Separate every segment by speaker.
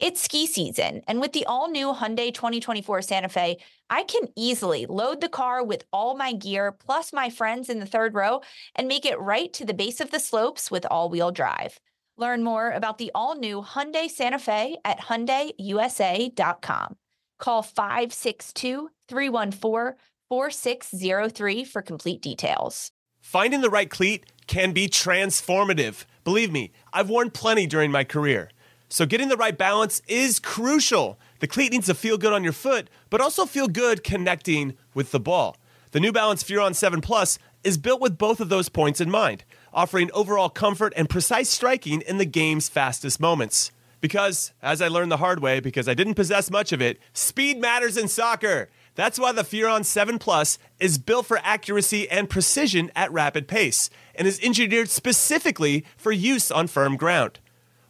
Speaker 1: It's ski season, and with the all new Hyundai 2024 Santa Fe, I can easily load the car with all my gear plus my friends in the third row and make it right to the base of the slopes with all wheel drive. Learn more about the all new Hyundai Santa Fe at HyundaiUSA.com. Call 562 314 4603 for complete details.
Speaker 2: Finding the right cleat can be transformative. Believe me, I've worn plenty during my career. So getting the right balance is crucial. The cleat needs to feel good on your foot, but also feel good connecting with the ball. The New Balance Furon 7 Plus is built with both of those points in mind, offering overall comfort and precise striking in the game's fastest moments. Because, as I learned the hard way, because I didn't possess much of it, speed matters in soccer. That's why the Furon 7 Plus is built for accuracy and precision at rapid pace and is engineered specifically for use on firm ground.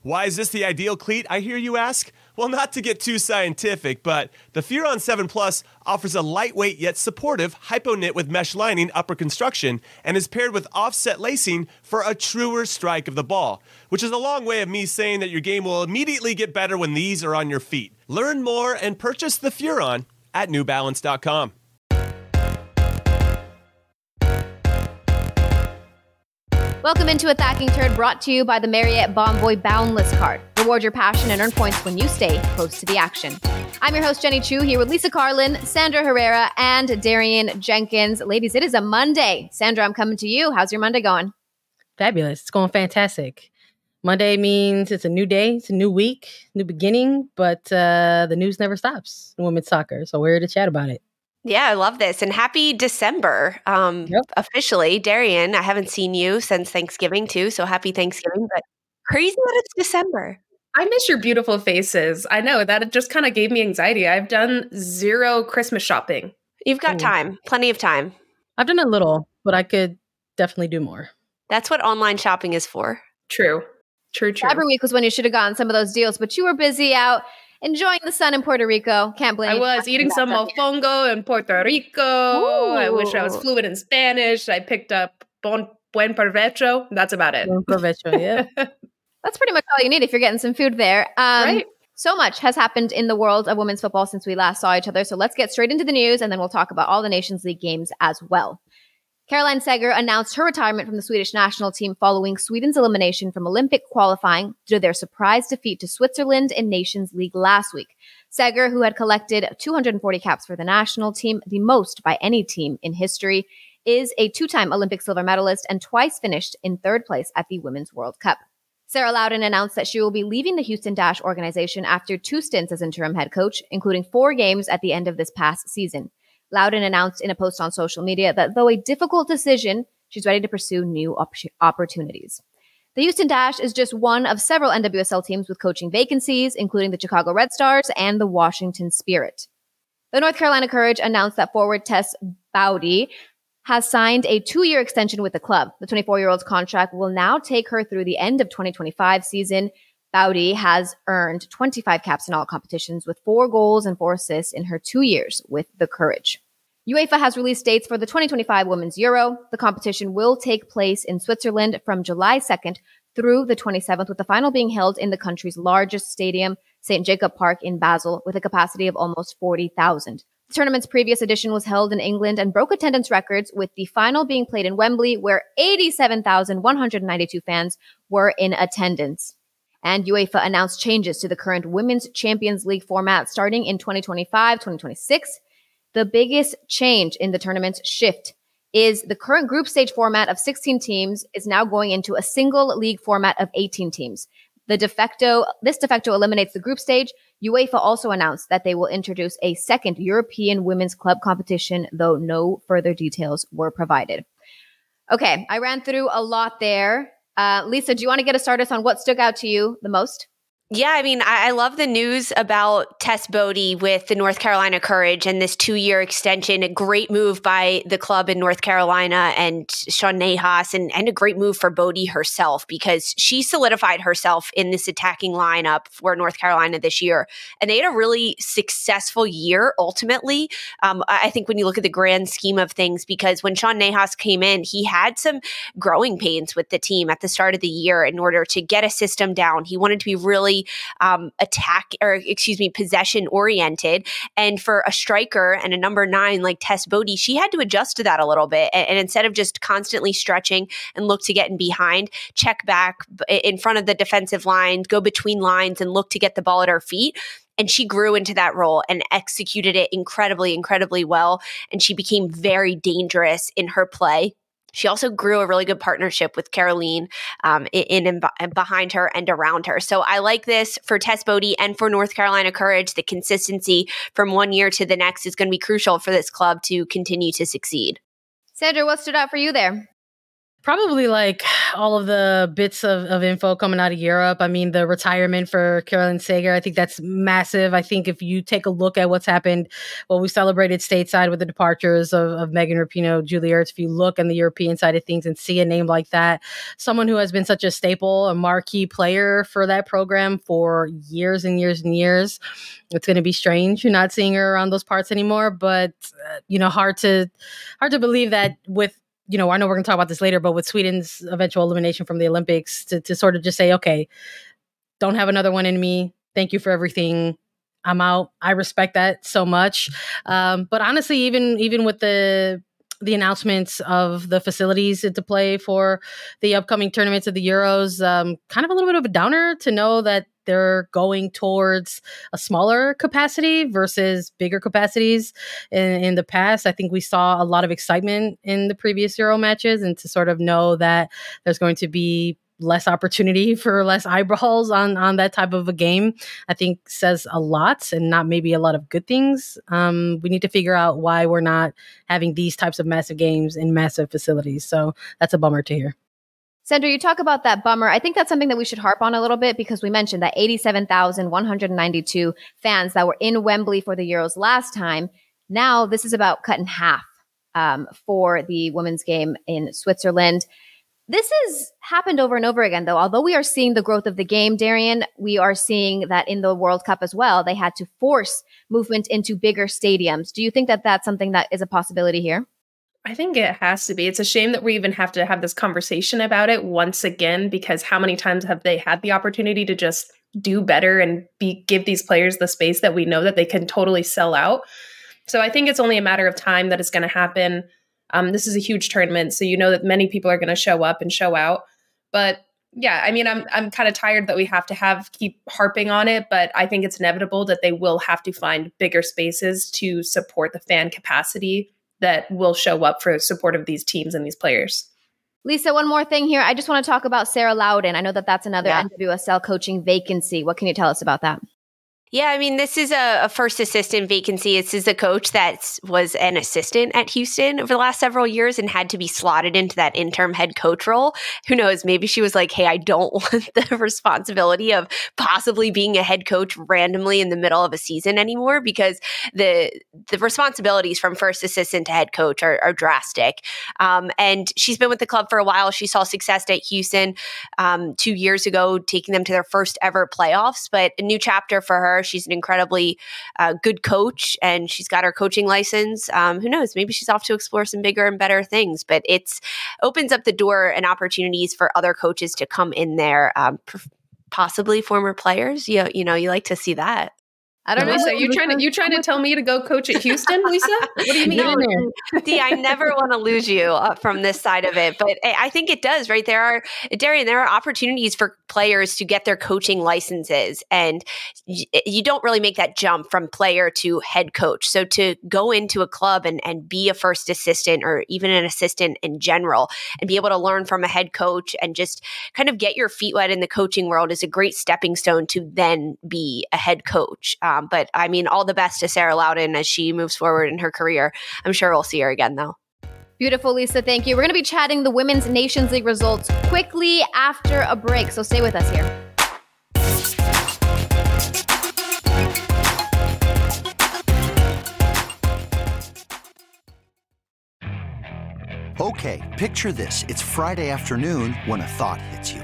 Speaker 2: Why is this the ideal cleat, I hear you ask? Well, not to get too scientific, but the Furon 7 Plus offers a lightweight yet supportive hypo knit with mesh lining upper construction and is paired with offset lacing for a truer strike of the ball, which is a long way of me saying that your game will immediately get better when these are on your feet. Learn more and purchase the Furon at newbalance.com.
Speaker 3: Welcome into a Attacking Third, brought to you by the Marriott Bonvoy Boundless Card. Reward your passion and earn points when you stay close to the action. I'm your host, Jenny Chiu, here with Lisa Carlin, Sandra Herrera, and Darian Jenkins. Ladies, it is a Monday. Sandra, I'm coming to you. How's your Monday going?
Speaker 4: Fabulous. It's going fantastic. Monday means it's a new day, it's a new week, new beginning, but uh, the news never stops in women's soccer. So we're here to chat about it.
Speaker 5: Yeah, I love this. And happy December. Um, yep. Officially, Darian, I haven't seen you since Thanksgiving too. So happy Thanksgiving. But crazy that it's December.
Speaker 6: I miss your beautiful faces. I know that it just kind of gave me anxiety. I've done zero Christmas shopping.
Speaker 5: You've got Ooh. time, plenty of time.
Speaker 4: I've done a little, but I could definitely do more.
Speaker 5: That's what online shopping is for.
Speaker 6: True. True, true.
Speaker 3: Every week was when you should have gotten some of those deals, but you were busy out enjoying the sun in Puerto Rico. Can't blame
Speaker 6: I was eating some mofongo in Puerto Rico. Ooh. I wish I was fluent in Spanish. I picked up bon, buen provecho. That's about it.
Speaker 4: Buen provecho, yeah.
Speaker 3: That's pretty much all you need if you're getting some food there. Um,
Speaker 6: right.
Speaker 3: So much has happened in the world of women's football since we last saw each other. So let's get straight into the news and then we'll talk about all the Nations League games as well. Caroline Seger announced her retirement from the Swedish national team following Sweden's elimination from Olympic qualifying due to their surprise defeat to Switzerland in Nations League last week. Seger, who had collected 240 caps for the national team, the most by any team in history, is a two time Olympic silver medalist and twice finished in third place at the Women's World Cup. Sarah Lowdon announced that she will be leaving the Houston Dash organization after two stints as interim head coach, including four games at the end of this past season. Lowdon announced in a post on social media that though a difficult decision, she's ready to pursue new op- opportunities. The Houston Dash is just one of several NWSL teams with coaching vacancies, including the Chicago Red Stars and the Washington Spirit. The North Carolina Courage announced that forward Tess Boade has signed a two year extension with the club. The 24 year old's contract will now take her through the end of 2025 season. Boade has earned 25 caps in all competitions with four goals and four assists in her two years with the Courage. UEFA has released dates for the 2025 Women's Euro. The competition will take place in Switzerland from July 2nd through the 27th, with the final being held in the country's largest stadium, St. Jakob Park in Basel, with a capacity of almost 40,000. The tournament's previous edition was held in England and broke attendance records, with the final being played in Wembley, where 87,192 fans were in attendance. And UEFA announced changes to the current Women's Champions League format starting in 2025 2026. The biggest change in the tournament's shift is the current group stage format of 16 teams is now going into a single league format of 18 teams. The de facto, this de facto eliminates the group stage. UEFA also announced that they will introduce a second European women's club competition, though no further details were provided. Okay, I ran through a lot there. Uh, Lisa, do you want to get us started on what stuck out to you the most?
Speaker 5: Yeah, I mean, I, I, love the news about Tess Boade with the North Carolina Courage and this two year extension. A great move by the club in North Carolina and Sean Nahas, and, and a great move for Boade herself because she solidified herself in this attacking lineup for North Carolina this year. And they had a really successful year ultimately. Um, I think when you look at the grand scheme of things, because when Sean Nahas came in, he had some growing pains with the team at the start of the year in order to get a system down. He wanted to be really um, attack or excuse me, possession oriented. And for a striker and a number nine like Tess Boade, she had to adjust to that a little bit. And, and instead of just constantly stretching and look to get in behind, check back in front of the defensive line, go between lines and look to get the ball at her feet and she grew into that role and executed it incredibly incredibly well and she became very dangerous in her play she also grew a really good partnership with Kerolin um, in, in, in, behind her and around her. So I like this for Tess Boade and for North Carolina Courage. The consistency from one year to the next is going to be crucial for this club to continue to succeed.
Speaker 3: Sandra, what stood out for you there?
Speaker 4: Probably like all of the bits of, of info coming out of Europe. I mean, the retirement for Caroline Seger, I think that's massive. I think if you take a look at what's happened, well, we celebrated stateside with the departures of, of Megan Rapinoe, Julie Ertz. If you look on the European side of things and see a name like that, someone who has been such a staple, a marquee player for that program for years and years and years, it's going to be strange not seeing her around those parts anymore. But, uh, you know, hard to, hard to believe that with you know, I know we're going to talk about this later, but with Sweden's eventual elimination from the Olympics, to, to sort of just say, okay, don't have another one in me. Thank you for everything. I'm out. I respect that so much. Um, but honestly, even even with the the announcements of the facilities to play for the upcoming tournaments of the Euros, um, kind of a little bit of a downer to know that they're going towards a smaller capacity versus bigger capacities. In, in, the past. I think we saw a lot of excitement in the previous Euro matches, and to sort of know that there's going to be less opportunity for less eyeballs on on that type of a game i think says a lot and not maybe a lot of good things. Um, we need to figure out why we're not having these types of massive games in massive facilities. So that's a bummer to hear
Speaker 3: Sandra, you talk about that bummer. I think that's something that we should harp on a little bit because we mentioned that 87,192 fans that were in Wembley for the Euros last time. Now this is about cut in half um, for the women's game in Switzerland. This has happened over and over again, though. Although we are seeing the growth of the game, Darian, we are seeing that in the World Cup as well, they had to force movement into bigger stadiums. Do you think that that's something that is a possibility here?
Speaker 6: I think it has to be. It's a shame that we even have to have this conversation about it once again because how many times have they had the opportunity to just do better and be give these players the space that we know that they can totally sell out. So I think it's only a matter of time that it's going to happen. Um, this is a huge tournament, so you know that many people are going to show up and show out. But yeah, I mean, I'm I'm kind of tired that we have to have keep harping on it, but I think it's inevitable that they will have to find bigger spaces to support the fan capacity that will show up for support of these teams and these players.
Speaker 3: Lisa, one more thing here. I just want to talk about Sarah Lowdon. I know that that's another yeah. NWSL coaching vacancy. What can you tell us about that?
Speaker 5: Yeah, I mean, this is a, a, first assistant vacancy. This is a coach that was an assistant at Houston over the last several years and had to be slotted into that interim head coach role. Who knows? Maybe she was like, hey, I don't want the responsibility of possibly being a head coach randomly in the middle of a season anymore because the the responsibilities from first assistant to head coach are, are drastic. Um, and she's been with the club for a while. She saw success at Houston um, two years ago, taking them to their first ever playoffs, but a new chapter for her She's an incredibly uh, good coach, and she's got her coaching license. Um, who knows? Maybe she's off to explore some bigger and better things. But it's opens up the door and opportunities for other coaches to come in there. Um, possibly former players. You, you know, you like to see that.
Speaker 6: I don't know. Lisa, you trying to you trying to tell me to go coach at Houston, Lisa? What do you mean?
Speaker 5: See, I never want to lose you uh, from this side of it, but I think it does. Right there are Darian. There are opportunities for players to get their coaching licenses, and you don't really make that jump from player to head coach. So to go into a club and and be a first assistant or even an assistant in general, and be able to learn from a head coach and just kind of get your feet wet in the coaching world is a great stepping stone to then be a head coach. Um, um, but I mean, all the best to Sarah Lowdon as she moves forward in her career. I'm sure we'll see her again, though.
Speaker 3: Beautiful, Lisa. Thank you. We're going to be chatting the Women's Nations League results quickly after a break. So stay with us here.
Speaker 7: Okay, picture this. It's Friday afternoon when a thought hits you.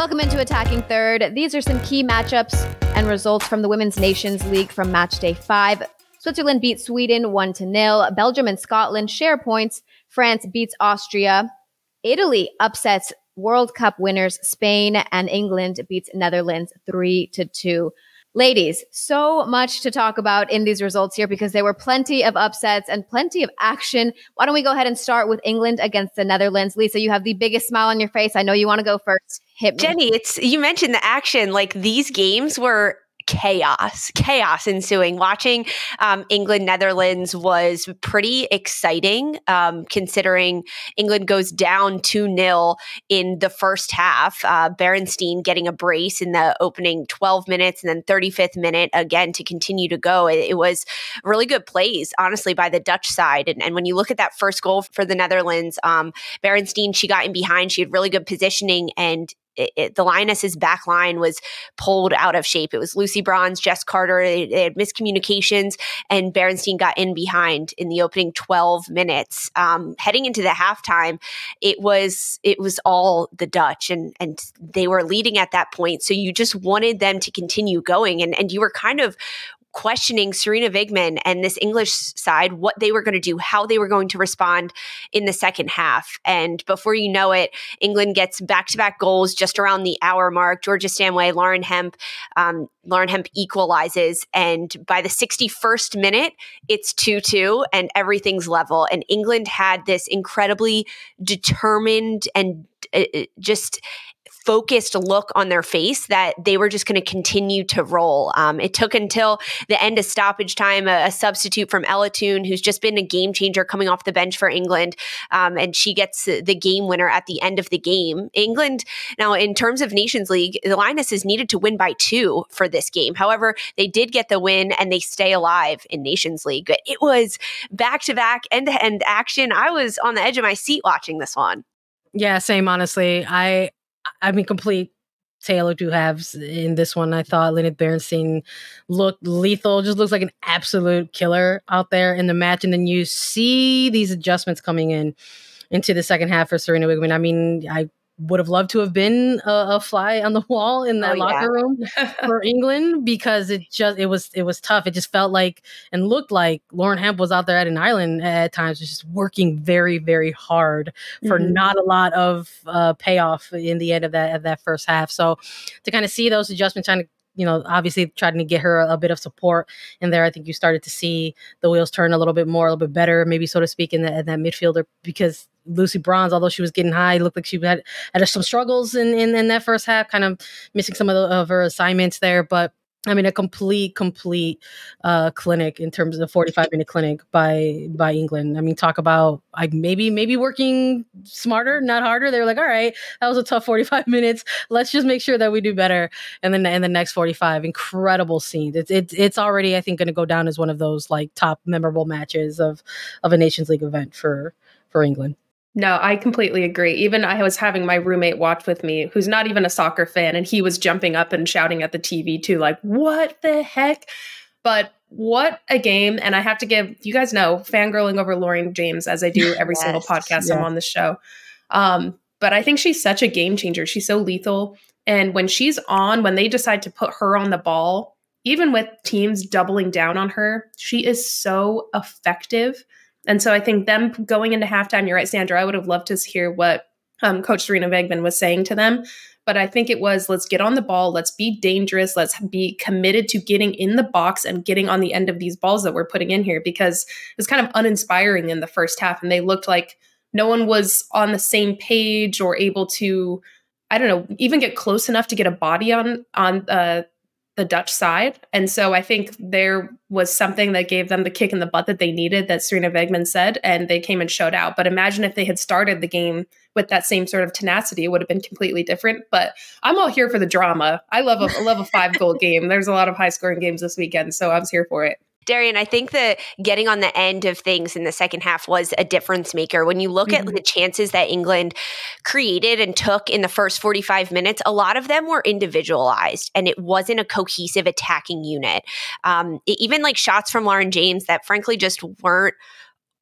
Speaker 3: Welcome into Attacking Third. These are some key matchups and results from the Women's Nations League from match day five. Switzerland beat Sweden 1 to 0. Belgium and Scotland share points. France beats Austria. Italy upsets World Cup winners Spain and England beats Netherlands 3 to 2. Ladies, so much to talk about in these results here because there were plenty of upsets and plenty of action. Why don't we go ahead and start with England against the Netherlands? Lisa, you have the biggest smile on your face. I know you want to go first. Hit me.
Speaker 5: Jenny, it's you mentioned the action. Like these games were chaos, chaos ensuing. Watching um, England Netherlands was pretty exciting, um, considering England goes down 2 0 in the first half. Uh, Beerensteyn getting a brace in the opening 12 minutes and then 35th minute again to continue to go. It, it was really good plays, honestly, by the Dutch side. And, and, when you look at that first goal for the Netherlands, um, Beerensteyn, she got in behind. She had really good positioning and it, it, the Lionesses' back line was pulled out of shape. It was Lucy Bronze, Jess Carter. They, they, had miscommunications, and Beerensteyn got in behind in the opening 12 minutes. Um, heading into the halftime, it was it was all the Dutch, and and they were leading at that point. So you just wanted them to continue going, and and you were kind of questioning Sarina Wiegman and this English side, what they were going to do, how they were going to respond in the second half. And before you know it, England gets back to back goals just around the hour mark. Georgia Stanway, Lauren Hemp, um, Lauren Hemp equalizes. And by the 61st minute, it's 2 2 and everything's level. And England had this incredibly determined and uh, uh just focused look on their face that they were just going to continue to roll. Um, it took until the end of stoppage time, a, a, substitute from Ella Toone, who's just been a game changer coming off the bench for England, um, and she gets the game winner at the end of the game. England, now in terms of Nations League, the Lionesses needed to win by two for this game. However, they did get the win and they stay alive in Nations League. But it was back to back, end to end action. I was on the edge of my seat watching this one.
Speaker 4: Yeah, same. Honestly, I I mean, complete Taylor do halves in this one. I thought Lineth Beerensteyn looked lethal, just looks like an absolute killer out there in the match. And then you see these adjustments coming in into the second half for Sarina Wiegman. I mean, I would have loved to have been a, a fly on the wall in that oh, locker yeah. room for England because it just it was it was tough. It just felt like and looked like Lauren Hemp was out there at an island at times, just working very very hard for mm-hmm. not a lot of uh, payoff in the end of that of that first half. So to kind of see those adjustments, trying to you know, obviously trying to get her a, a, bit of support in there. I think you started to see the wheels turn a little bit more, a little bit better, maybe so to speak, in, the, in that midfielder because Lucy Bronze, although she was getting high, looked like she had had some struggles in, in, in that first half, kind of missing some of, the, of her assignments there. But I mean, a complete, complete uh, clinic in terms of the 45 minute clinic by by England. I mean, talk about like maybe maybe working smarter, not harder. They were like, all right, that was a tough 45 minutes. Let's just make sure that we do better. And then in the next 45, incredible scenes. It's it's it's already I think going to go down as one of those like top memorable matches of of a Nations League event for for England.
Speaker 6: No, I completely agree. Even I was having my roommate watch with me, who's not even a soccer fan, and he was jumping up and shouting at the TV too, like, what the heck? But what a game. And I have to give you guys know, fangirling over Lauren James as I do every yes, single podcast. I'm on the show. Um, but I think she's such a game changer. She's so lethal. And when she's on, when they decide to put her on the ball, even with teams doubling down on her, she is so effective. And so I think them going into halftime, you're right, Sandra, I would have loved to hear what um, Coach Sarina Wiegman was saying to them. But I think it was let's get on the ball, let's be dangerous, let's be committed to getting in the box and getting on the end of these balls that we're putting in here because it's kind of uninspiring in the first half. And they looked like no one was on the same page or able to, I don't know, even get close enough to get a body on on uh, the Dutch side. And so I think there was something that gave them the kick in the butt that they needed that Sarina Wiegman said, and they came and showed out. But imagine if they had started the game with that same sort of tenacity, it would have been completely different. But I'm all here for the drama. I love a I love a five goal game. There's a lot of high scoring games this weekend, so I was here for it.
Speaker 5: Darian, I think that getting on the end of things in the second half was a difference maker. When you look mm-hmm. at the chances that England created and took in the first 45 minutes, a lot of them were individualized and it wasn't a cohesive attacking unit. Um, even like shots from Lauren James that frankly just weren't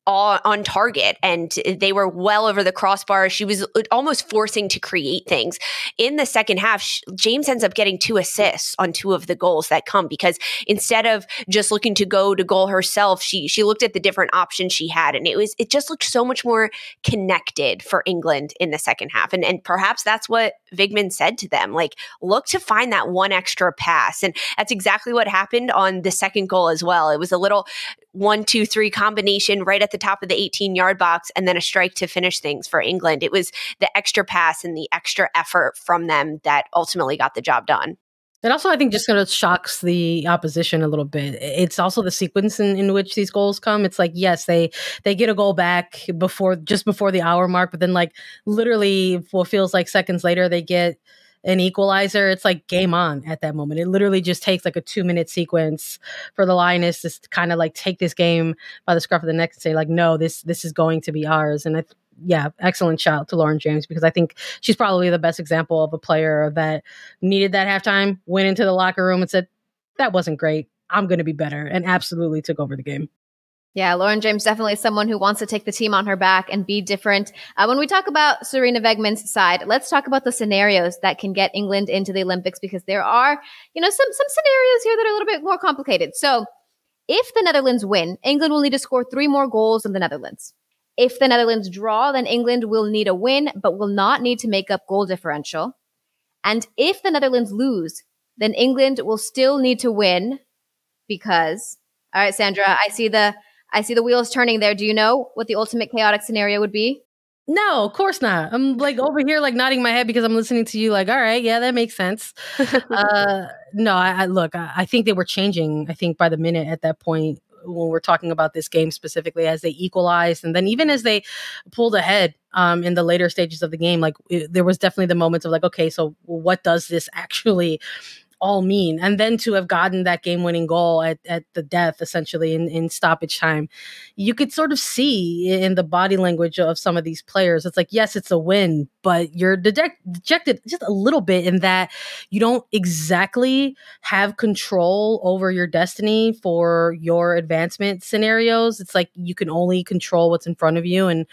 Speaker 5: all on target and they were well over the crossbar. She was uh, almost forcing to create things. In the second half, James ends up getting two assists on two of the goals that come because instead of just looking to go to goal herself, she she looked at the different options she had and it was it just looked so much more connected for England in the second half. And and perhaps that's what Wiegman said to them, like look to find that one extra pass. And that's exactly what happened on the second goal as well. It was a little one, two, three combination right at the top of the 18 yard box and then a strike to finish things for England. It was the extra pass and the extra effort from them that ultimately got the job done.
Speaker 4: It also, I think, just kind of shocks the opposition a little bit. It's also the sequence in, in which these goals come. It's like, yes, they they get a goal back before just before the hour mark, but then like literally what feels like seconds later, they get an equalizer, it's like game on at that moment. It literally just takes like a two minute sequence for the Lioness to kind of like take this game by the scruff of the neck and say like, no, this this is going to be ours. And I, yeah, excellent shout to Lauren James because I think she's probably the best example of a player that needed that halftime, went into the locker room and said, that wasn't great. I'm going to be better, and absolutely took over the game.
Speaker 3: Yeah, Lauren James definitely someone who wants to take the team on her back and be different. Uh, when we talk about Sarina Wiegman's side, let's talk about the scenarios that can get England into the Olympics because there are, you know, some some scenarios here that are a little bit more complicated. So, if the Netherlands win, England will need to score three more goals than the Netherlands. If the Netherlands draw, then England will need a win, but will not need to make up goal differential. And if the Netherlands lose, then England will still need to win because, all right, Sandra, I see the I see the wheels turning there. Do you know what the ultimate chaotic scenario would be?
Speaker 4: No, of course not. I'm like over here, like nodding my head because I'm listening to you. Like, all right, yeah, that makes sense. uh, no, I, I look. I, I, think they were changing. I think by the minute at that point when we're talking about this game specifically, as they equalized, and then even as they pulled ahead um, in the later stages of the game, like it, there was definitely the moments of like, okay, so what does this actually all mean? And then to have gotten that game winning goal at, at the death, essentially in, in stoppage time, you could sort of see in the body language of some of these players. It's like, yes, it's a win, but you're deject- dejected just a little bit in that you don't exactly have control over your destiny for your advancement scenarios. It's like you can only control what's in front of you. And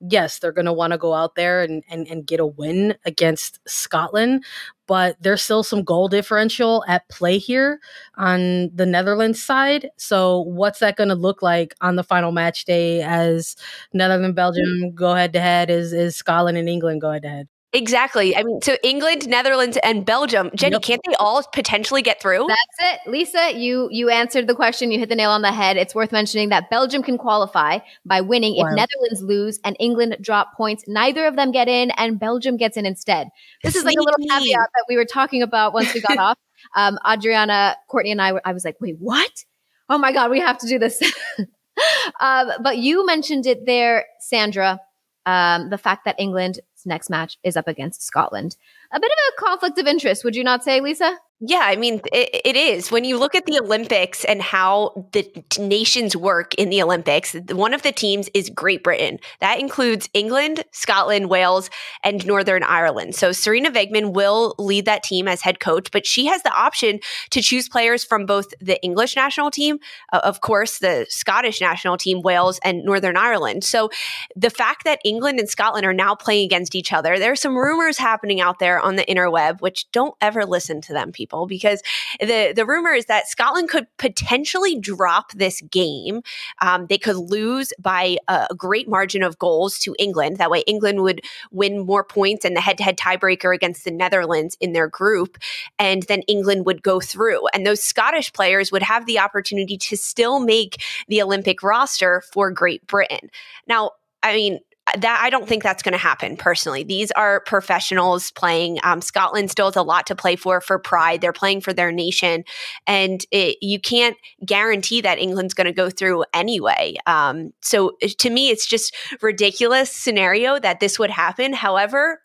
Speaker 4: yes, they're going to want to go out there and, and, and get a win against Scotland, but there's still some goal differential at play here on the Netherlands side. So, what's that going to look like on the final match day as Netherlands, Belgium go head to head, is, is Scotland and England go head to head?
Speaker 5: Exactly. I mean, so England, Netherlands, and Belgium. Jenny, yep. can't they all potentially get through?
Speaker 3: That's it, Lisa. You you answered the question. You hit the nail on the head. It's worth mentioning that Belgium can qualify by winning wow. if Netherlands lose and England drop points. Neither of them get in, and Belgium gets in instead. This is like a little caveat that we were talking about once we got off. Um, Adriana, Courtney, and I. I was like, wait, what? Oh my god, we have to do this. um, but you mentioned it there, Sandra. Um, the fact that England next match is up against Scotland. A bit of a conflict of interest, would you not say, Lisa?
Speaker 5: Yeah, I mean, it, it is. When you look at the Olympics and how the nations work in the Olympics, one of the teams is Great Britain. That includes England, Scotland, Wales, and Northern Ireland. So Sarina Wiegman will lead that team as head coach, but she has the option to choose players from both the English national team, uh, of course, the Scottish national team, Wales, and Northern Ireland. So the fact that England and Scotland are now playing against each other, there are some rumors happening out there on the interweb, which don't ever listen to them, people people because the the rumor is that Scotland could potentially drop this game. Um, they could lose by a great margin of goals to England. That way, England would win more points and the head to head tiebreaker against the Netherlands in their group, and then England would go through. And those Scottish players would have the opportunity to still make the Olympic roster for Great Britain. Now, I mean, that I don't think that's going to happen personally. These are professionals playing. Um, Scotland still has a lot to play for for pride. They're playing for their nation, and it, you can't guarantee that England's going to go through anyway. Um, so uh, to me, it's just ridiculous scenario that this would happen. However,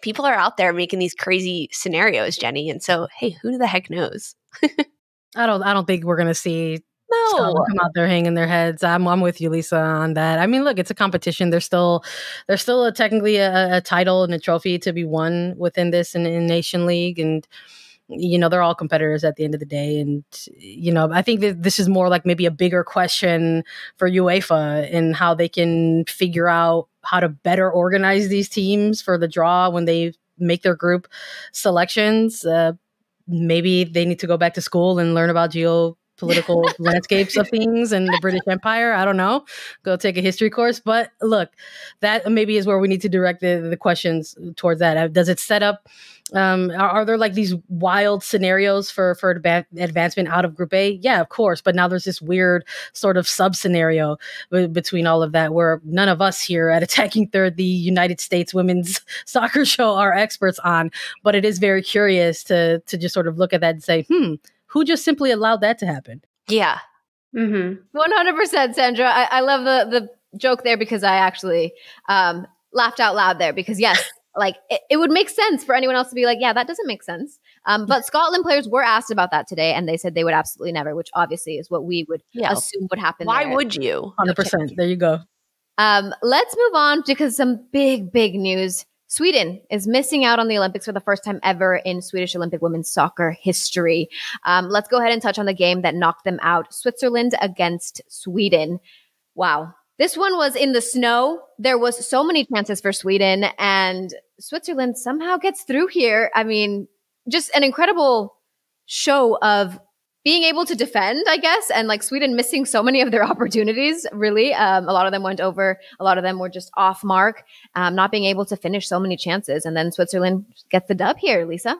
Speaker 5: people are out there making these crazy scenarios, Jenny, and so hey, who the heck knows?
Speaker 4: I don't. I don't think we're going to see
Speaker 5: no.
Speaker 4: come out there hanging their heads. I'm I'm with you, Lisa, on that. I mean, look, it's a competition. There's still there's still a, technically a, a, title and a trophy to be won within this in, in Nation League, and you know they're all competitors at the end of the day. And you know, I think that this is more like maybe a bigger question for UEFA and how they can figure out how to better organize these teams for the draw when they make their group selections. Uh, maybe they need to go back to school and learn about geo political landscapes of things and the British Empire. I don't know. Go take a history course. But look, that maybe is where we need to direct the, the questions towards that. Uh, does it set up? Um, are, are, there like these wild scenarios for for advancement out of Group A? Yeah, of course. But now there's this weird sort of sub scenario between all of that, where none of us here at Attacking Third, the United States Women's Soccer Show, are experts on. But it is very curious to to just sort of look at that and say, hmm who just simply allowed that to happen?
Speaker 5: Yeah.
Speaker 3: Mm-hmm. 100% Sandra. I, I love the, the joke there because I actually um, laughed out loud there because yes, like it, it, would make sense for anyone else to be like, yeah, that doesn't make sense. Um, but Scotland players were asked about that today, and they said they would absolutely never, which obviously is what we would yeah. assume would happen.
Speaker 5: Why
Speaker 3: there.
Speaker 5: would you?
Speaker 4: Hundred percent. There you go.
Speaker 3: Um, let's move on because some big, big news. Sweden is missing out on the Olympics for the first time ever in Swedish Olympic women's soccer history. Um, let's go ahead and touch on the game that knocked them out Switzerland against Sweden. Wow. This one was in the snow. There was so many chances for Sweden, and Switzerland somehow gets through here. I mean, just an incredible show of being able to defend, I guess, and like Sweden missing so many of their opportunities, really. Um, a lot of them went over, a lot of them were just off mark, um, not being able to finish so many chances. And then Switzerland gets the dub here, Lisa.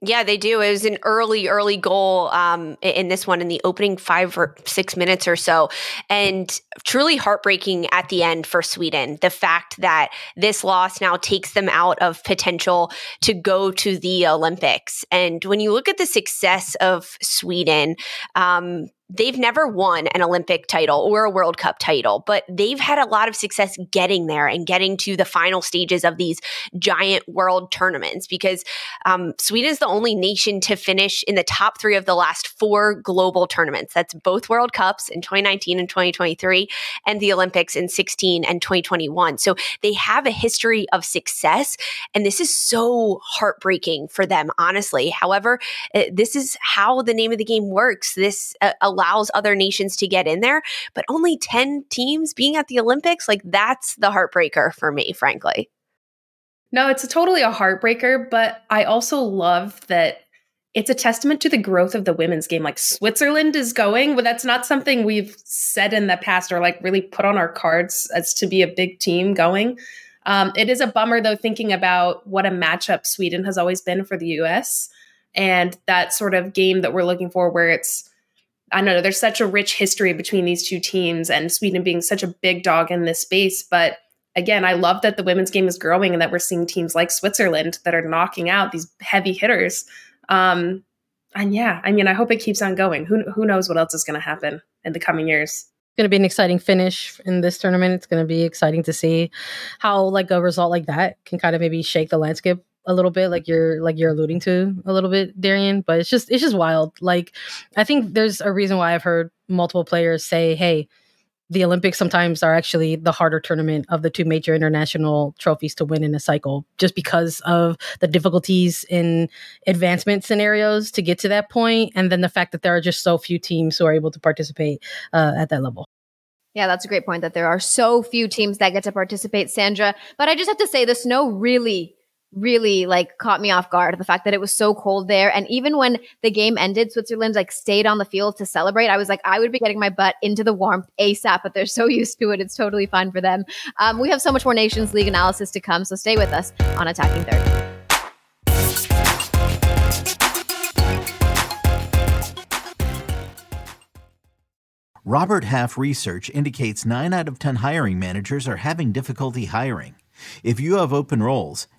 Speaker 5: Yeah, they do. It was an early, early goal um, in this one in the opening five or six minutes or so. And truly heartbreaking at the end for Sweden. The fact that this loss now takes them out of potential to go to the Olympics. And when you look at the success of Sweden, um, they've never won an Olympic title or a World Cup title, but they've had a lot of success getting there and getting to the final stages of these giant world tournaments because um, Sweden is the only nation to finish in the top three of the last four global tournaments. That's both World Cups in 2019 and 2023 and the Olympics in 16 and 2021. So they have a history of success. And this is so heartbreaking for them, honestly. However, uh, this is how the name of the game works. This uh, allows other nations to get in there, but only 10 teams being at the Olympics, like that's the heartbreaker for me, frankly.
Speaker 6: No, it's a totally a heartbreaker, but I also love that it's a testament to the growth of the women's game. Like Switzerland is going, but that's not something we've said in the past or like really put on our cards as to be a big team going. Um, it is a bummer though, thinking about what a matchup Sweden has always been for the US and that sort of game that we're looking for where it's I don't know, there's such a rich history between these two teams and Sweden being such a big dog in this space. But again, I love that the women's game is growing and that we're seeing teams like Switzerland that are knocking out these heavy hitters. Um, and yeah, I mean, I hope it keeps on going. Who who knows what else is going to happen in the coming years?
Speaker 4: It's going to be an exciting finish in this tournament. It's going to be exciting to see how like a result like that can kind of maybe shake the landscape a little bit like you're like you're alluding to a little bit darian but it's just it's just wild like i think there's a reason why i've heard multiple players say hey the olympics sometimes are actually the harder tournament of the two major international trophies to win in a cycle just because of the difficulties in advancement scenarios to get to that point and then the fact that there are just so few teams who are able to participate uh, at that level
Speaker 3: yeah, that's a great point that there are so few teams that get to participate, Sandra. But I just have to say, the snow really really like caught me off guard. The fact that it was so cold there. And even when the game ended, Switzerland like stayed on the field to celebrate. I was like, I would be getting my butt into the warmth ASAP, but they're so used to it. It's totally fine for them. Um, we have so much more Nations League analysis to come. So stay with us on Attacking Third.
Speaker 8: Robert Half research indicates 9 out of 10 hiring managers are having difficulty hiring. If you have open roles,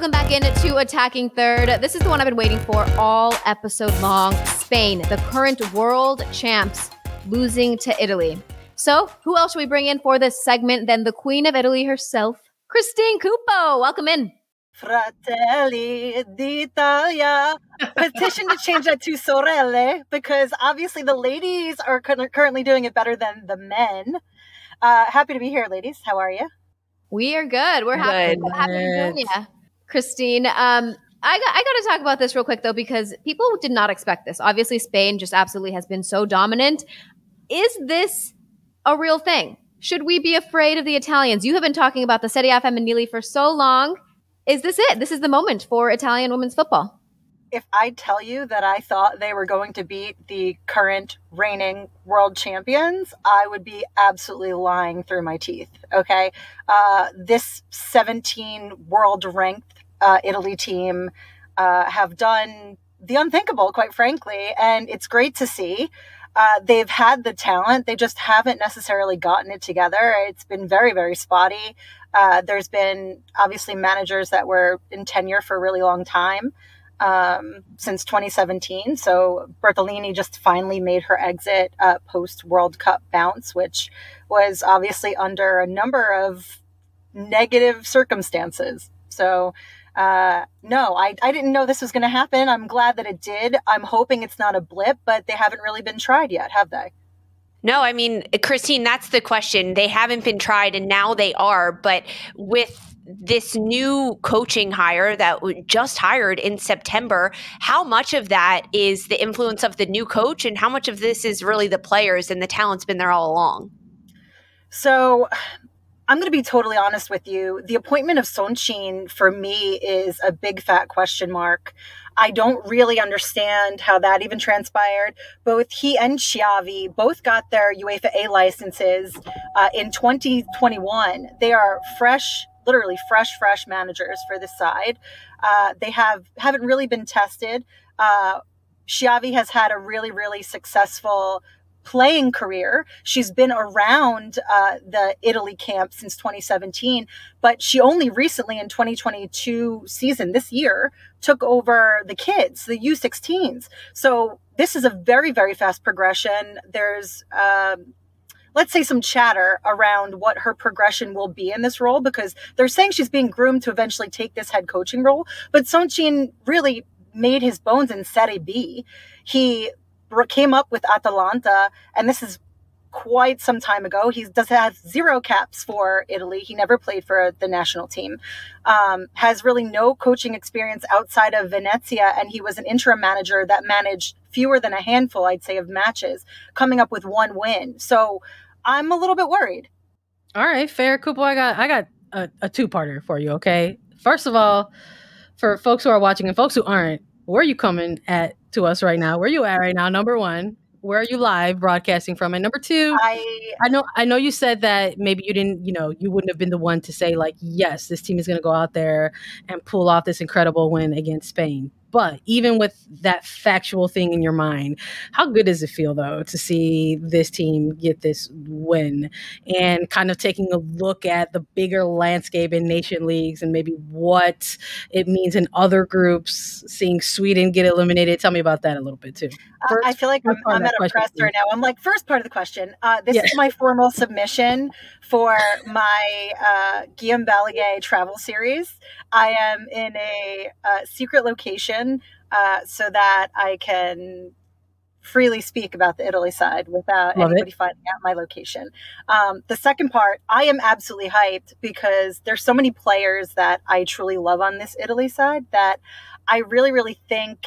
Speaker 3: Welcome back into Attacking Third. This is the one I've been waiting for all episode long. Spain, the current world champs, losing to Italy. So, who else should we bring in for this segment than the Queen of Italy herself, Christine Cupo? Welcome in.
Speaker 9: Fratelli d'Italia. Petition to change that to sorelle because obviously the ladies are currently doing it better than the men. Uh, happy to be here, ladies. How are you?
Speaker 3: We are good. We're happy, good. happy to be you, Christine. Um, I got, I got to talk about this real quick though because people did not expect this. Obviously, Spain just absolutely has been so dominant. Is this a real thing? Should we be afraid of the Italians? You have been talking about the Serie A Femminile for so long is this it? This is the moment for Italian women's football.
Speaker 9: If I tell you that I thought they were going to beat the current reigning world champions, I would be absolutely lying through my teeth. Okay. Uh, this 17 world ranked uh, Italy team uh, have done the unthinkable, quite frankly. And it's great to see. Uh, they've had the talent, they just haven't necessarily gotten it together. It's been very, very spotty. Uh, there's been obviously managers that were in tenure for a really long time um, since 2017. So Bertolini just finally made her exit uh, post World Cup bounce, which was obviously under a number of negative circumstances. So uh, no, I, I didn't know this was going to happen. I'm glad that it did. I'm hoping it's not a blip, but they haven't really been tried yet, have they?
Speaker 5: No, I mean, Christine, that's the question. They haven't been tried and now they are. But with this new coaching hire that just hired in September, how much of that is the influence of the new coach and how much of this is really the players and the talent's been there all along?
Speaker 9: So I'm going to be totally honest with you. The appointment of Soncin for me is a big fat question mark. I don't really understand how that even transpired. Both he and Schiavi both got their UEFA A licenses uh, in 2021. They are fresh, literally fresh, fresh managers for this side. Uh, they have haven't really been tested. Uh, Schiavi has had a really, really successful playing career. She's been around uh, the Italy camp since 2017, but she only recently in 2022 season this year took over the kids, the U16s. So this is a very, very fast progression. There's, um, let's say, some chatter around what her progression will be in this role because they're saying she's being groomed to eventually take this head coaching role. But Soncin really made his bones in Serie B. He came up with Atalanta, and this is quite some time ago. He does have zero caps for Italy. He never played for the national team. Um, has really no coaching experience outside of Venezia, and he was an interim manager that managed fewer than a handful, I'd say, of matches, coming up with one win. So I'm a little bit worried.
Speaker 4: All right, fair, Cupo. I got I got a, a two parter for you. Okay, first of all, for folks who are watching and folks who aren't, where are you coming at to us right now? Where are you at right now? Number one, where are you live broadcasting from? And number two, I I know I know you said that maybe you didn't, you know, you wouldn't have been the one to say like, yes, this team is going to go out there and pull off this incredible win against Spain. But even with that factual thing in your mind, how good does it feel though to see this team get this win and kind of taking a look at the bigger landscape in nation leagues and maybe what it means in other groups, seeing Sweden get eliminated? Tell me about that a little bit too.
Speaker 9: First, I feel like I'm, I'm at a press right now. I'm like, first part of the question. Uh, this yeah. is my formal submission for my uh, Guillaume Balagué travel series. I am in a, a secret location uh, so that I can freely speak about the Italy side without Love anybody it. finding out my location. Um, the second part, I am absolutely hyped because there's so many players that I truly love on this Italy side that I really, really think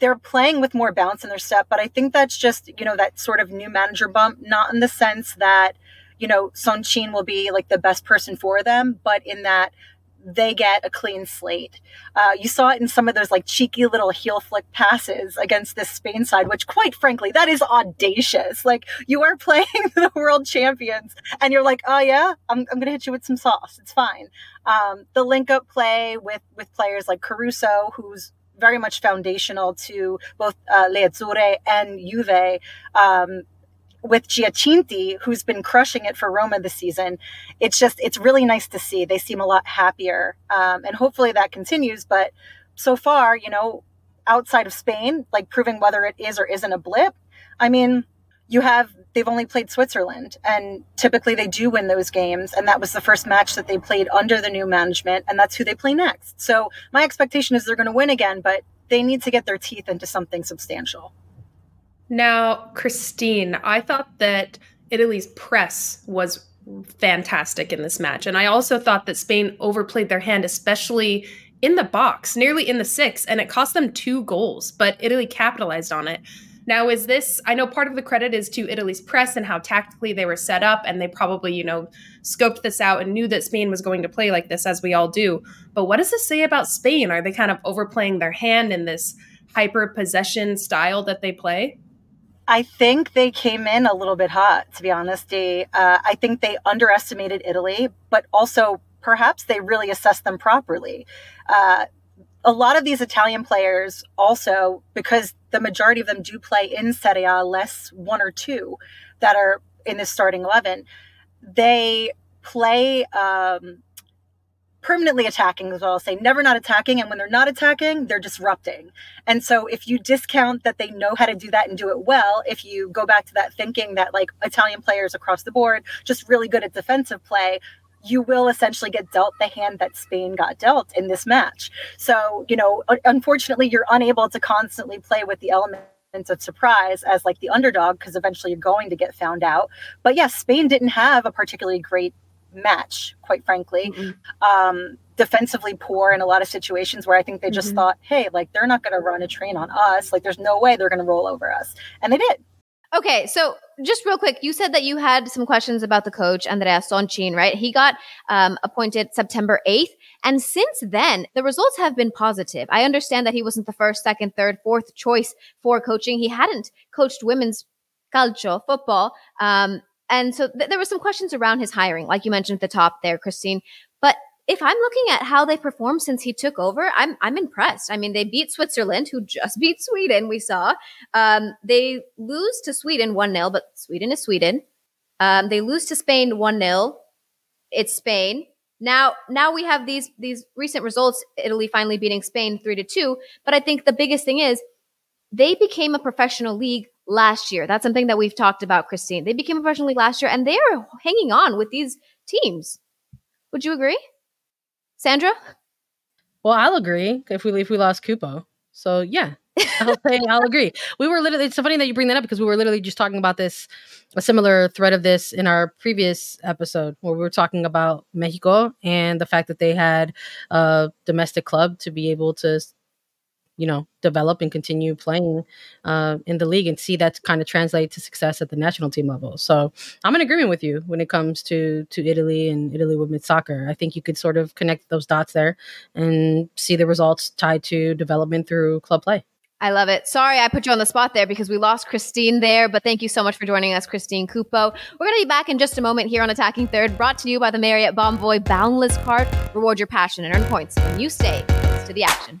Speaker 9: they're playing with more bounce in their step, but I think that's just, you know, that sort of new manager bump, not in the sense that, you know, Soncin will be like the best person for them, but in that they get a clean slate. Uh, you saw it in some of those like cheeky little heel flick passes against this Spain side, which quite frankly, that is audacious. Like you are playing the world champions and you're like, oh yeah, I'm, I'm going to hit you with some sauce. It's fine. Um, the link up play with, with players like Caruso, who's very much foundational to both uh, Le Azzurre and Juve. Um, with Giacinti, who's been crushing it for Roma this season, it's just it's really nice to see. They seem a lot happier, um, and hopefully that continues. But so far, you know, outside of Spain, like proving whether it is or isn't a blip. I mean, you have they've only played Switzerland, and typically they do win those games. And that was the first match that they played under the new management, and that's who they play next. So my expectation is they're going to win again, but they need to get their teeth into something substantial.
Speaker 6: Now, Christine, I thought that Italy's press was fantastic in this match. And I also thought that Spain overplayed their hand, especially in the box, nearly in the six, and it cost them two goals, but Italy capitalized on it. Now, is this, I know part of the credit is to Italy's press and how tactically they were set up, and they probably, you know, scoped this out and knew that Spain was going to play like this, as we all do. But what does this say about Spain? Are they kind of overplaying their hand in this hyper possession style that they play?
Speaker 9: I think they came in a little bit hot, to be honest. Uh, I think they underestimated Italy, but also perhaps they really assessed them properly. Uh, a lot of these Italian players also, because the majority of them do play in Serie A, less one or two that are in the starting 11, they play um, permanently attacking as well. I'll say never not attacking. And when they're not attacking, they're disrupting. And so if you discount that they know how to do that and do it well, if you go back to that thinking that like Italian players across the board, just really good at defensive play, you will essentially get dealt the hand that Spain got dealt in this match. So, you know, unfortunately, you're unable to constantly play with the element of surprise as like the underdog because eventually you're going to get found out. But yes, yeah, Spain didn't have a particularly great match, quite frankly. Mm-hmm. Um, defensively poor in a lot of situations where I think they just mm-hmm. thought, hey, like they're not going to run a train on us. Like there's no way they're going to roll over us. And they did.
Speaker 3: Okay, so just real quick, you said that you had some questions about the coach, Andrea Soncin, right? He got um, appointed September 8th. And since then, the results have been positive. I understand that he wasn't the first, second, third, fourth choice for coaching. He hadn't coached women's calcio, football, um, and so th- there were some questions around his hiring, like you mentioned at the top there, Christine. But if I'm looking at how they performed since he took over, I'm I'm impressed. I mean, they beat Switzerland, who just beat Sweden. We saw um, they lose to Sweden one 0 but Sweden is Sweden. Um, they lose to Spain one 0 It's Spain. Now, now we have these these recent results. Italy finally beating Spain three to two. But I think the biggest thing is they became a professional league last year. That's something that we've talked about, Christine. They became a professional league last year and they are hanging on with these teams. Would you agree? Sandra?
Speaker 4: Well, I'll agree if we if we lost Cupo. So yeah, I'll say I'll agree. We were literally. It's so funny that you bring that up because we were literally just talking about this, a similar thread of this in our previous episode where we were talking about Mexico and the fact that they had a domestic club to be able to you know develop and continue playing uh, in the league and see that kind of translate to success at the national team level. So I'm in agreement with you when it comes to to Italy and Italy women's soccer. I think you could sort of connect those dots there and see the results tied to development through club play.
Speaker 3: I love it. Sorry, I put you on the spot there because we lost Christine there, but thank you so much for joining us, Christine Cupo. We're going to be back in just a moment here on Attacking Third, brought to you by the Marriott Bonvoy Boundless Card. Reward your passion and earn points when you stay to the action.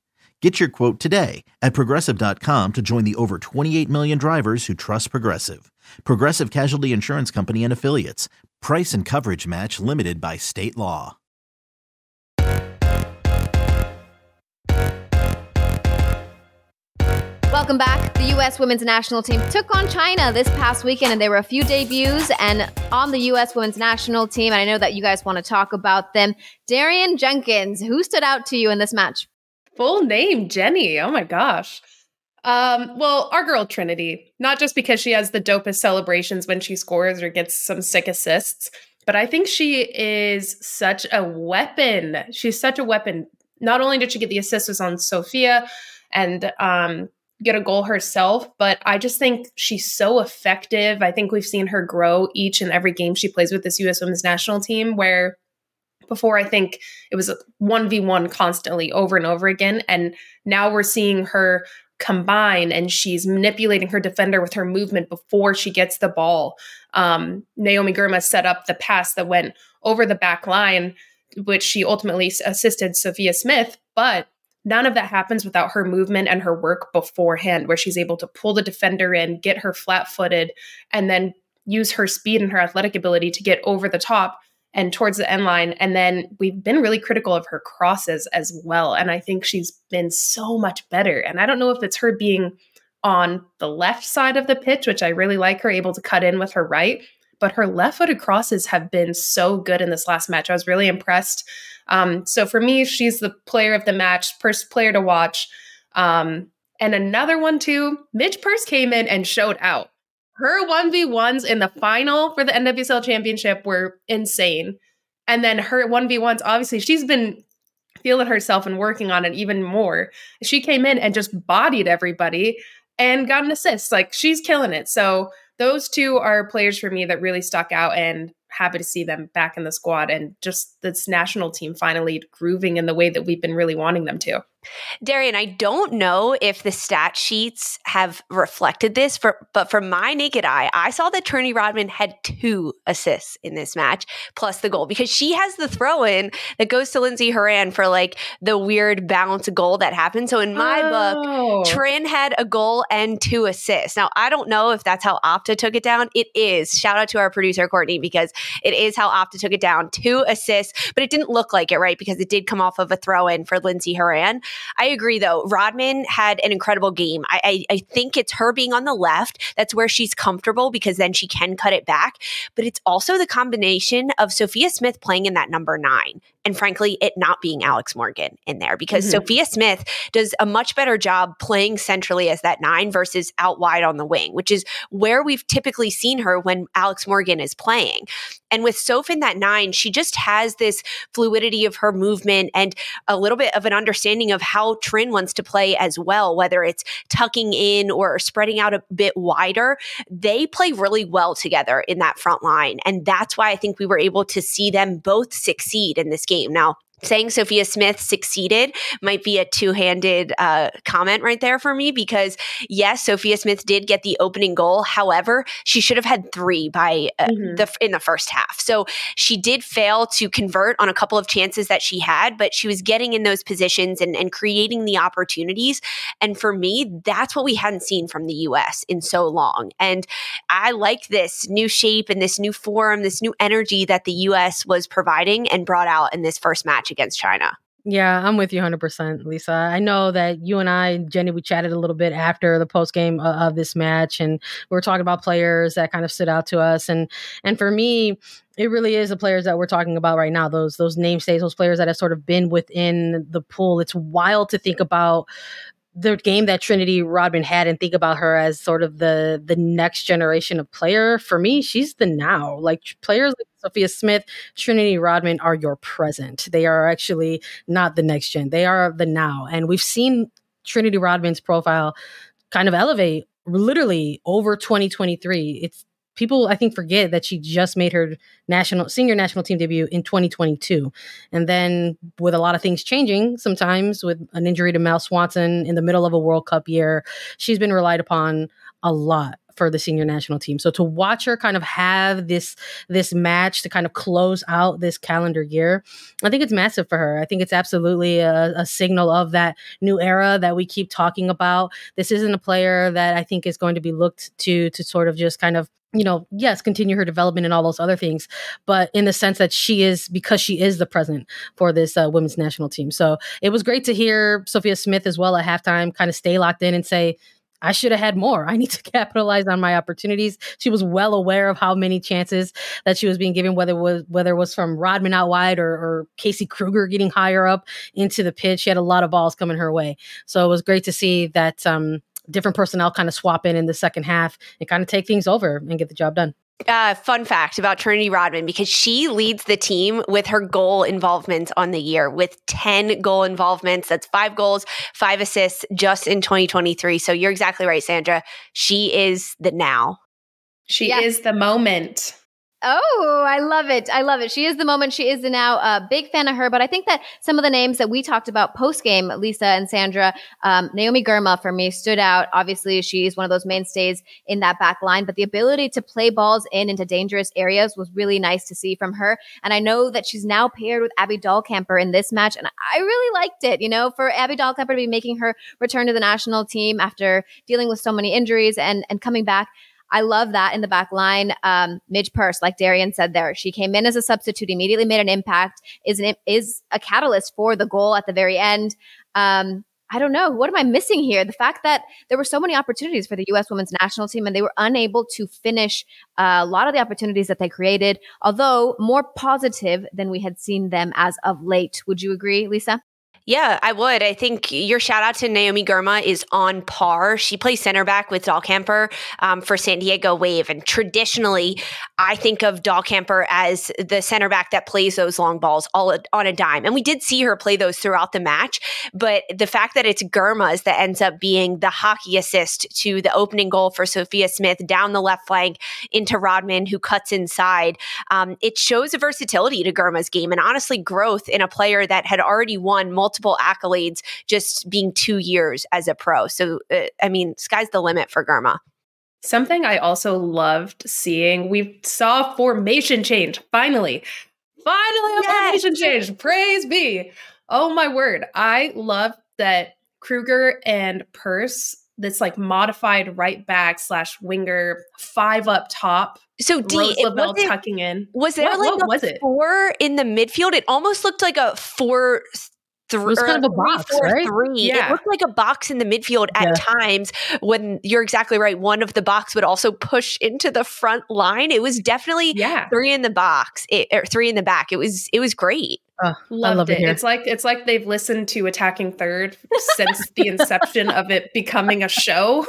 Speaker 8: Get your quote today at progressive.com to join the over 28 million drivers who trust Progressive. Progressive Casualty Insurance Company and Affiliates. Price and coverage match limited by state law.
Speaker 3: Welcome back. The U.S. women's national team took on China this past weekend, and there were a few debuts. And on the U.S. women's national team, and I know that you guys want to talk about them, Darian Jenkins, who stood out to you in this match?
Speaker 6: Full name, Jenny. Oh my gosh. Um, well, our girl Trinity, not just because she has the dopest celebrations when she scores or gets some sick assists, but I think she is such a weapon. She's such a weapon. Not only did she get the assists on Sophia and um, get a goal herself, but I just think she's so effective. I think we've seen her grow each and every game she plays with this US women's national team where before I think it was 1v1 constantly over and over again and now we're seeing her combine and she's manipulating her defender with her movement before she gets the ball. Um, Naomi Girma set up the pass that went over the back line, which she ultimately assisted Sophia Smith, but none of that happens without her movement and her work beforehand, where she's able to pull the defender in, get her flat footed, and then use her speed and her athletic ability to get over the top and towards the end line. And then we've been really critical of her crosses as well. And I think she's been so much better. And I don't know if it's her being on the left side of the pitch, which I really like her, able to cut in with her right. But her left footed crosses have been so good in this last match. I was really impressed. Um, so for me, she's the player of the match, first player to watch. Um, and another one too, Midge Purce came in and showed out. Her 1v1s in the final for the NWSL championship were insane. And then her 1v1s, obviously, she's been feeling herself and working on it even more. She came in and just bodied everybody and got an assist. Like she's killing it. So those two are players for me that really stuck out and happy to see them back in the squad and just this national team finally grooving in the way that we've been really wanting them to.
Speaker 5: Darian, I don't know if the stat sheets have reflected this, for, but from my naked eye, I saw that Trinity Rodman had two assists in this match, plus the goal, because she has the throw in that goes to Lindsay Horan for like the weird bounce goal that happened. So in my oh. book, Trin had a goal and two assists. Now, I don't know if that's how Opta took it down. It is. Shout out to our producer, Courtney, because it is how Opta took it down. Two assists, but it didn't look like it, right? Because it did come off of a throw in for Lindsay Horan. I agree, though. Rodman had an incredible game. I, I, I think it's her being on the left. That's where she's comfortable because then she can cut it back. But it's also the combination of Sophia Smith playing in that number nine and frankly, it not being Alex Morgan in there because mm-hmm. Sophia Smith does a much better job playing centrally as that nine versus out wide on the wing, which is where we've typically seen her when Alex Morgan is playing. And with Soph in that nine, she just has this fluidity of her movement and a little bit of an understanding of how Trin wants to play as well, whether it's tucking in or spreading out a bit wider. They play really well together in that front line. And that's why I think we were able to see them both succeed in this game. Now, saying Sophia Smith succeeded might be a two handed uh, comment right there for me because, yes, Sophia Smith did get the opening goal. However, she should have had three by uh, mm-hmm. the in the first half. So she did fail to convert on a couple of chances that she had, but she was getting in those positions and, and creating the opportunities. And for me, that's what we hadn't seen from the U.S. in so long. And I like this new shape and this new form, this new energy that the U.S. was providing and brought out in this first match against China.
Speaker 4: Yeah, I'm with you 100%, Lisa. I know that you and I, Jenny, we chatted a little bit after the post game of, uh, of this match, and we were talking about players that kind of stood out to us. And and for me, it really is the players that we're talking about right now. Those those namesakes, those players that have sort of been within the pool. It's wild to think about the game that Trinity Rodman had and think about her as sort of the the next generation of player. For me, she's the now. Like players like Sophia Smith, Trinity Rodman are your present. They are actually not the next gen. They are the now. And we've seen Trinity Rodman's profile kind of elevate literally over 2023. It's people I think forget that she just made her national senior national team debut in 2022. And then with a lot of things changing, sometimes with an injury to Mal Swanson in the middle of a World Cup year, she's been relied upon a lot for the senior national team. So to watch her kind of have this this match to kind of close out this calendar year, I think it's massive for her. I think it's absolutely a, a signal of that new era that we keep talking about. This isn't a player that I think is going to be looked to to sort of just kind of you know, yes, continue her development and all those other things, but in the sense that she is because she is the president for this uh, women's national team. So it was great to hear Sophia Smith as well at halftime kind of stay locked in and say, I should have had more. I need to capitalize on my opportunities. She was well aware of how many chances that she was being given, whether it was whether it was from Rodman out wide or, or Casey Krueger getting higher up into the pitch. She had a lot of balls coming her way. So it was great to see that um, different personnel kind of swap in in the second half and kind of take things over and get the job done.
Speaker 5: Uh, fun fact about Trinity Rodman because she leads the team with her goal involvements on the year with 10 goal involvements. That's five goals, five assists just in 2023. So you're exactly right, Sandra. She is the now.
Speaker 6: She yeah. is the moment.
Speaker 3: Oh, I love it. I love it. She is the moment. She is now. A big fan of her. But I think that some of the names that we talked about post game, Lisa and Sandra, um, Naomi Girma for me stood out. Obviously, she's one of those mainstays in that back line. But the ability to play balls in into dangerous areas was really nice to see from her. And I know that she's now paired with Abby Dahlkemper in this match. And I really liked it, you know, for Abby Dahlkemper to be making her return to the national team after dealing with so many injuries and, and coming back. I love that in the back line. Um, Midge Purce, like Darian said there, she came in as a substitute, immediately made an impact, is an, is a catalyst for the goal at the very end. Um, I don't know. What am I missing here? The fact that there were so many opportunities for the U.S. women's national team and they were unable to finish uh, a lot of the opportunities that they created, although more positive than we had seen them as of late. Would you agree, Lisa?
Speaker 5: Yeah, I would. I think your shout out to Naomi Girma is on par. She plays center back with Dahlkemper um, for San Diego Wave. And traditionally, I think of Dahlkemper as the center back that plays those long balls all on a dime. And we did see her play those throughout the match. But the fact that it's Girma's that ends up being the hockey assist to the opening goal for Sophia Smith down the left flank into Rodman, who cuts inside, um, it shows a versatility to Girma's game and honestly growth in a player that had already won multiple multiple accolades just being two years as a pro. So, uh, I mean, sky's the limit for Girma.
Speaker 6: Something I also loved seeing, we saw formation change finally. Finally, a yes. formation change. Praise be. Oh my word. I love that Krueger and Purce, this like modified right back slash winger, five up top.
Speaker 5: So D Rose
Speaker 6: Lavelle tucking in.
Speaker 5: Was there what, like what was it? four in the midfield? It almost looked like a four
Speaker 4: three. It was kind of a box, three, four, right?
Speaker 5: Three. Yeah. It looked like a box in the midfield at yeah. times. When you're exactly right, one of the box would also push into the front line. It was definitely yeah. three in the box, it, or er, three in the back. It was it was great.
Speaker 6: Oh, Loved love it. it it's like it's like they've listened to Attacking Third since the inception of it becoming a show.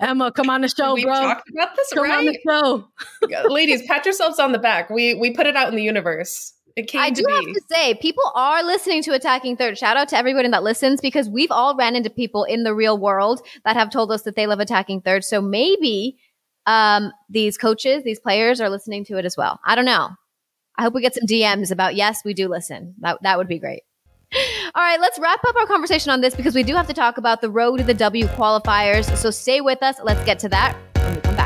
Speaker 4: Emma, come on the show,
Speaker 6: we
Speaker 4: bro.
Speaker 6: talked about this,
Speaker 4: come
Speaker 6: right?
Speaker 4: on the
Speaker 6: show, ladies. Pat yourselves on the back. We we put it out in the universe. It came
Speaker 3: I do
Speaker 6: be.
Speaker 3: have to say, people are listening to Attacking Third. Shout out to everybody that listens because we've all ran into people in the real world that have told us that they love Attacking Third. So maybe um, these coaches, these players are listening to it as well. I don't know. I hope we get some DMs about yes, we do listen. That that would be great. All right, let's wrap up our conversation on this because we do have to talk about the road to the W qualifiers. So stay with us. Let's get to that when we come back.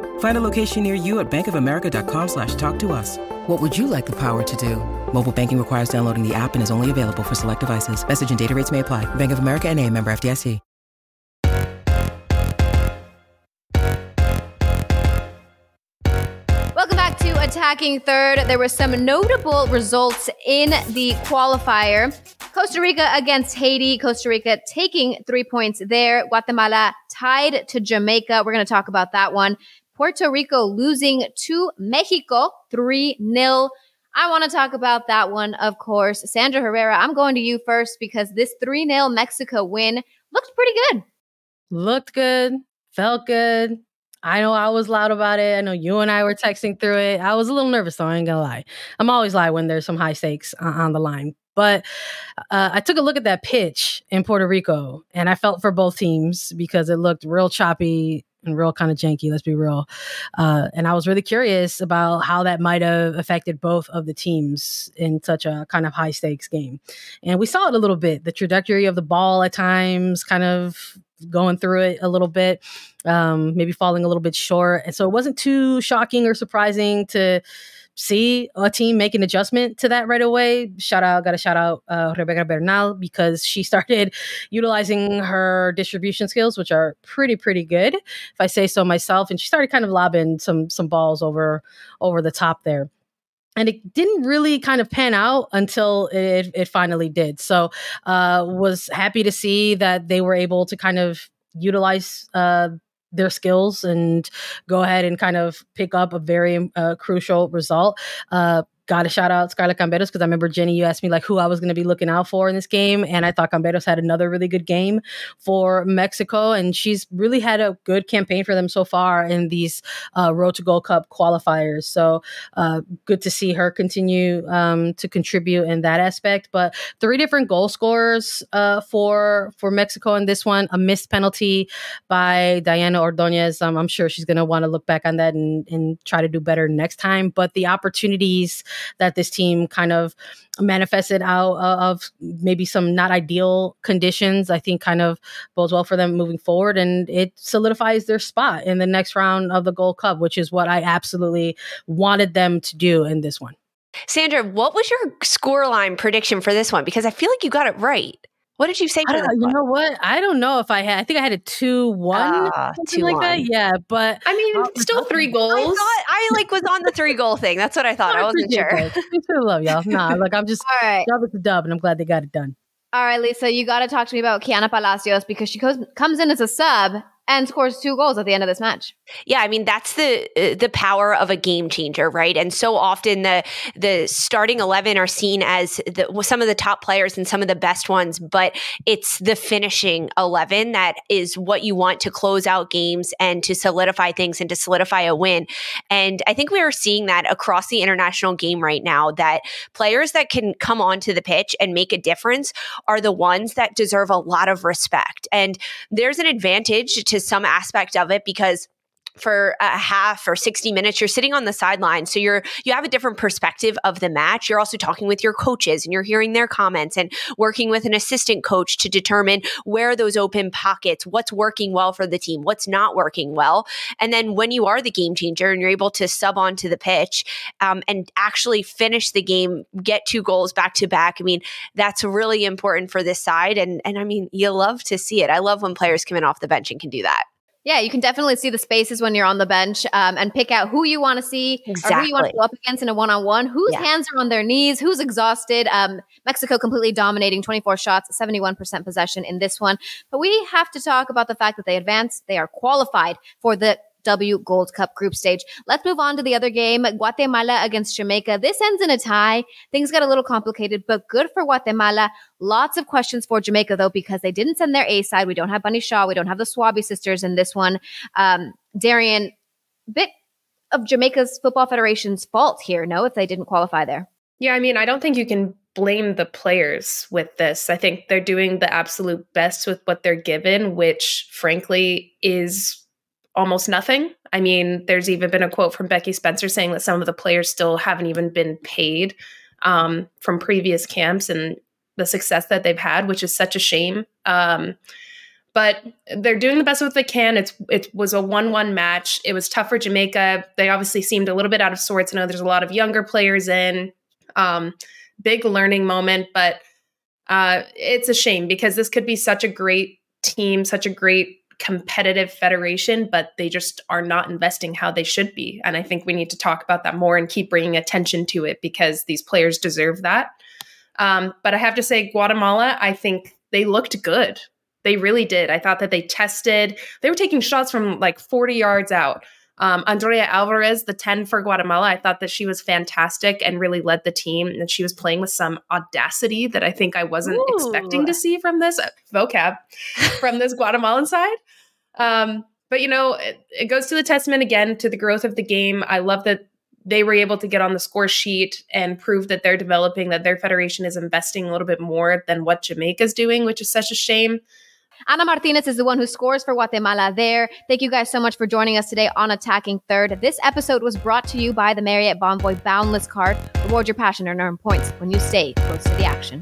Speaker 10: Find a location near you at bankofamerica.com slash talk to us. What would you like the power to do? Mobile banking requires downloading the app and is only available for select devices. Message and data rates may apply. Bank of America and a member FDIC.
Speaker 3: Welcome back to Attacking third. There were some notable results in the qualifier. Costa Rica against Haiti. Costa Rica taking three points there. Guatemala tied to Jamaica. We're going to talk about that one. Puerto Rico losing to Mexico 3 0. I want to talk about that one, of course. Sandra Herrera, I'm going to you first because this 3 0 Mexico win looked pretty good.
Speaker 4: Looked good, felt good. I know I was loud about it. I know you and I were texting through it. I was a little nervous, though. I ain't gonna lie. I'm always lie when there's some high stakes on the line. But uh, I took a look at that pitch in Puerto Rico, and I felt for both teams because it looked real choppy and real kind of janky. Let's be real. Uh, and I was really curious about how that might have affected both of the teams in such a kind of high stakes game. And we saw it a little bit. The trajectory of the ball at times kind of going through it a little bit, um, maybe falling a little bit short. And so it wasn't too shocking or surprising to see a team make an adjustment to that right away. Shout out, got to shout out uh, Rebecca Bernal because she started utilizing her distribution skills, which are pretty pretty good, if I say so myself. And she started kind of lobbing some some balls over over the top there and it didn't really kind of pan out until it, it finally did. So, uh, was happy to see that they were able to kind of utilize uh, their skills and go ahead and kind of pick up a very uh, crucial result. Uh, got to shout out Scarlett Camberos because I remember Jenny, you asked me like who I was going to be looking out for in this game, and I thought Camberos had another really good game for Mexico, and she's really had a good campaign for them so far in these uh, Road to Gold Cup qualifiers. So uh, good to see her continue um, to contribute in that aspect. But three different goal scorers uh, for for Mexico in this one, a missed penalty by Diana Ordonez. Um, I'm sure she's going to want to look back on that and, and try to do better next time. But the opportunities that this team kind of manifested out uh, of maybe some not ideal conditions, I think kind of bodes well for them moving forward. And it solidifies their spot in the next round of the Gold Cup, which is what I absolutely wanted them to do in this one.
Speaker 5: Sandra, what was your scoreline prediction for this one? Because I feel like you got it right. What did you say?
Speaker 4: you one? know what? I don't know if I had. I think I had a two one, uh, something two, like one. that. Yeah, but
Speaker 6: I mean, still three goals. I
Speaker 5: thought I like was on the three goal thing. That's what I thought. I wasn't sure. I
Speaker 4: love y'all. Nah, like I'm just all right. Dub is a dub, and I'm glad they got it done.
Speaker 3: All right, Lisa, you got to talk to me about Kiana Palacios because she goes, comes in as a sub and scores two goals at the end of this match.
Speaker 5: Yeah, I mean that's the uh, the power of a game changer, right? And so often the the starting 11 are seen as the, some of the top players and some of the best ones, but it's the finishing 11 that is what you want to close out games and to solidify things and to solidify a win. And I think we are seeing that across the international game right now that players that can come onto the pitch and make a difference are the ones that deserve a lot of respect. And there's an advantage to some aspect of it because for a half or 60 minutes you're sitting on the sideline so you're you have a different perspective of the match. You're also talking with your coaches and you're hearing their comments and working with an assistant coach to determine where those open pockets what's working well for the team what's not working well. And then when you are the game changer and you're able to sub onto the pitch um, and actually finish the game get two goals back to back i mean that's really important for this side and and i mean you love to see it. I love when players come in off the bench and can do that
Speaker 3: yeah, you can definitely see the spaces when you're on the bench um, and pick out who you want to see exactly. or who you want to go up against in a one on one, whose yeah. hands are on their knees, who's exhausted. Um, Mexico completely dominating 24 shots, 71% possession in this one. But we have to talk about the fact that they advanced, they are qualified for the W Gold Cup group stage. Let's move on to the other game Guatemala against Jamaica. This ends in a tie. Things got a little complicated, but good for Guatemala. Lots of questions for Jamaica, though, because they didn't send their A side. We don't have Bunny Shaw. We don't have the Swaby sisters in this one. Um, Darian, bit of Jamaica's Football Federation's fault here, no, if they didn't qualify there.
Speaker 6: Yeah, I mean, I don't think you can blame the players with this. I think they're doing the absolute best with what they're given, which frankly is almost nothing. I mean, there's even been a quote from Becky Spencer saying that some of the players still haven't even been paid um, from previous camps and the success that they've had, which is such a shame. Um, but they're doing the best with they can. It's it was a one-one match. It was tough for Jamaica. They obviously seemed a little bit out of sorts. I know there's a lot of younger players in. Um, big learning moment, but uh, it's a shame because this could be such a great team, such a great competitive federation, but they just are not investing how they should be. And I think we need to talk about that more and keep bringing attention to it because these players deserve that. Um, but I have to say, Guatemala, I think they looked good. They really did. I thought that they tested, they were taking shots from like 40 yards out. Um, Andrea Alvarez, the 10 for Guatemala, I thought that she was fantastic and really led the team. And she was playing with some audacity that I think I wasn't Ooh. expecting to see from this uh, vocab, from this Guatemalan side. Um, but, you know, it, it goes to the testament again to the growth of the game. I love that they were able to get on the score sheet and prove that they're developing, that their federation is investing a little bit more than what Jamaica's doing, which is such a shame.
Speaker 3: Ana Martinez is the one who scores for Guatemala there. Thank you guys so much for joining us today on Attacking Third. This episode was brought to you by the Marriott Bonvoy Boundless Card. Reward your passion and earn points when you stay close to the action.